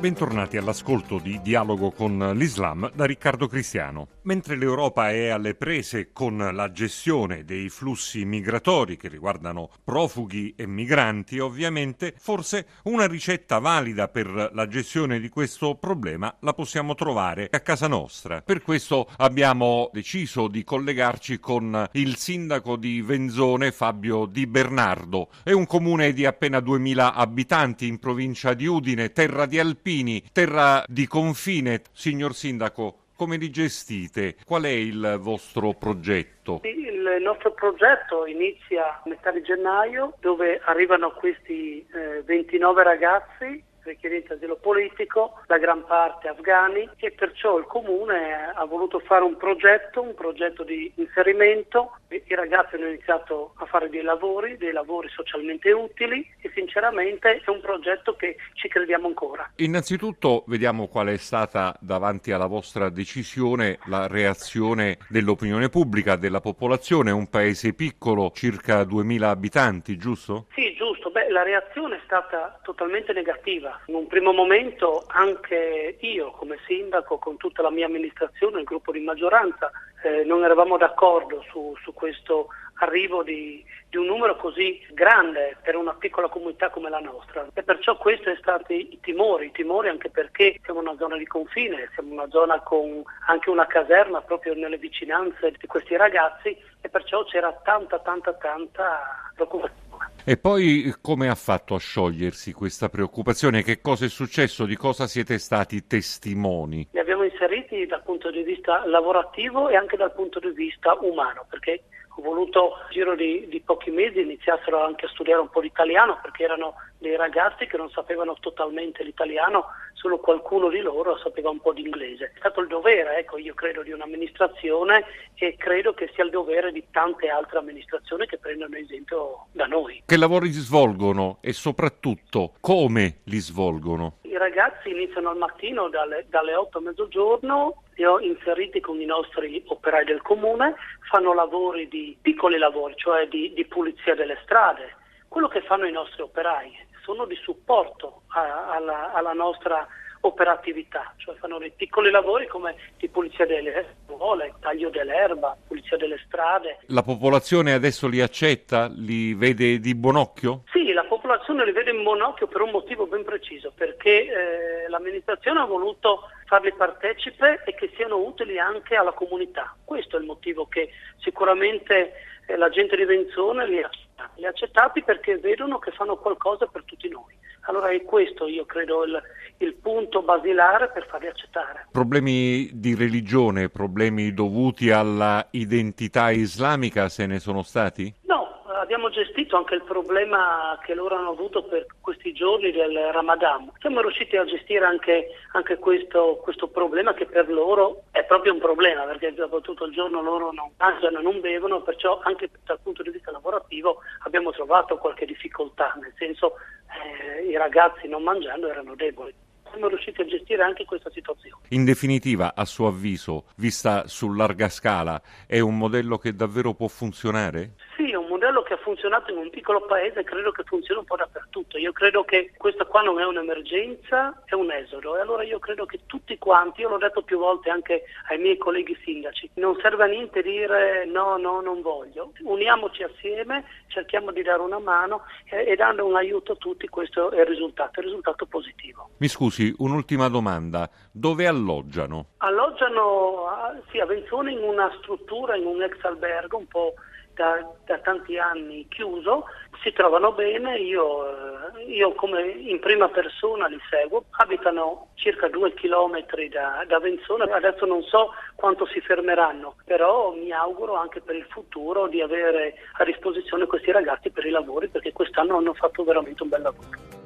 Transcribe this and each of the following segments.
Bentornati all'ascolto di Dialogo con l'Islam da Riccardo Cristiano. Mentre l'Europa è alle prese con la gestione dei flussi migratori che riguardano profughi e migranti, ovviamente, forse una ricetta valida per la gestione di questo problema la possiamo trovare a casa nostra. Per questo abbiamo deciso di collegarci con il sindaco di Venzone, Fabio Di Bernardo. È un comune di appena 2000 abitanti in provincia di Udine, terra di Alpini Alpini, terra di confine. Signor Sindaco, come li gestite? Qual è il vostro progetto? Il nostro progetto inizia a metà di gennaio dove arrivano questi eh, 29 ragazzi richiedenti asilo politico, la gran parte afghani e perciò il comune ha voluto fare un progetto, un progetto di inserimento. I ragazzi hanno iniziato a fare dei lavori, dei lavori socialmente utili e sinceramente è un progetto che ci crediamo ancora. Innanzitutto vediamo qual è stata davanti alla vostra decisione la reazione dell'opinione pubblica, della popolazione, un paese piccolo, circa 2000 abitanti, giusto? Sì, giusto. Beh, la reazione è stata totalmente negativa. In un primo momento anche io come sindaco, con tutta la mia amministrazione, il gruppo di maggioranza, eh, non eravamo d'accordo su, su questo arrivo di, di, un numero così grande per una piccola comunità come la nostra e perciò questi sono stati i timori, i timori anche perché siamo una zona di confine, siamo una zona con anche una caserma proprio nelle vicinanze di questi ragazzi e perciò c'era tanta tanta tanta preoccupazione. E poi come ha fatto a sciogliersi questa preoccupazione? Che cosa è successo? Di cosa siete stati testimoni? Li abbiamo inseriti dal punto di vista lavorativo e anche dal punto di vista umano, perché ho voluto nel giro di, di, pochi mesi iniziassero anche a studiare un po' l'italiano perché erano dei ragazzi che non sapevano totalmente l'italiano, solo qualcuno di loro sapeva un po' di inglese. È stato il dovere, ecco, io credo di un'amministrazione e credo che sia il dovere di tante altre amministrazioni che prendono esempio da noi. Che lavori svolgono e soprattutto come li svolgono? Ragazzi iniziano al mattino dalle, dalle 8 a mezzogiorno li ho inseriti con i nostri operai del comune, fanno lavori di piccoli lavori, cioè di, di pulizia delle strade, quello che fanno i nostri operai, sono di supporto a, alla, alla nostra operatività, cioè fanno dei piccoli lavori come di pulizia delle scuole, taglio dell'erba, pulizia delle strade. La popolazione adesso li accetta, li vede di buon occhio? Sì, la popolazione li vede in buon occhio per un motivo ben preciso, perché eh, l'amministrazione ha voluto farli partecipe e che siano utili anche alla comunità. Questo è il motivo che sicuramente eh, la gente di Venzone li ha, li ha accettati perché vedono che fanno qualcosa per tutti noi. Allora è questo, io credo, il, il punto basilare per farli accettare. Problemi di religione, problemi dovuti alla identità islamica se ne sono stati? No, abbiamo gestito anche il problema che loro hanno avuto per questi giorni del Ramadan. Siamo riusciti a gestire anche, anche questo, questo, problema che per loro è proprio un problema perché dopo tutto il giorno loro non mangiano, non bevono, perciò anche dal punto di vista lavorativo abbiamo trovato qualche difficoltà, nel senso eh, i ragazzi non mangiando erano deboli siamo riusciti a gestire anche questa situazione. In definitiva, a suo avviso, vista su larga scala, è un modello che davvero può funzionare? Sì, è un modello che ha funzionato in un piccolo paese credo che funzioni un po' dappertutto. Io credo che questa qua non è un'emergenza, è un esodo e allora io credo che tutti quanti, io l'ho detto più volte anche ai miei colleghi sindaci, non serve a niente dire no, no, non voglio. Uniamoci assieme, cerchiamo di dare una mano e, e dando un aiuto a tutti, questo è il risultato, è il risultato positivo. Mi scusi, un'ultima domanda. Dove alloggiano? Alloggiano sì, a Venzone in una struttura, in un ex albergo un po' da, da, tanti anni chiuso, si trovano bene, io, eh, io, come in prima persona li seguo, abitano circa due chilometri da, da Venzone, adesso non so quanto si fermeranno, però mi auguro anche per il futuro di avere a disposizione questi ragazzi per i lavori perché quest'anno hanno fatto veramente un bel lavoro.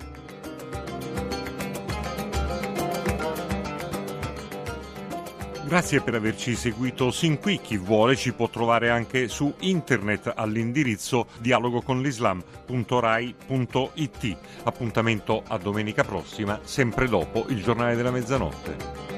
Grazie per averci seguito sin qui. Chi vuole ci può trovare anche su internet all'indirizzo dialogoconlislam.rai.it. Appuntamento a domenica prossima, sempre dopo il giornale della mezzanotte.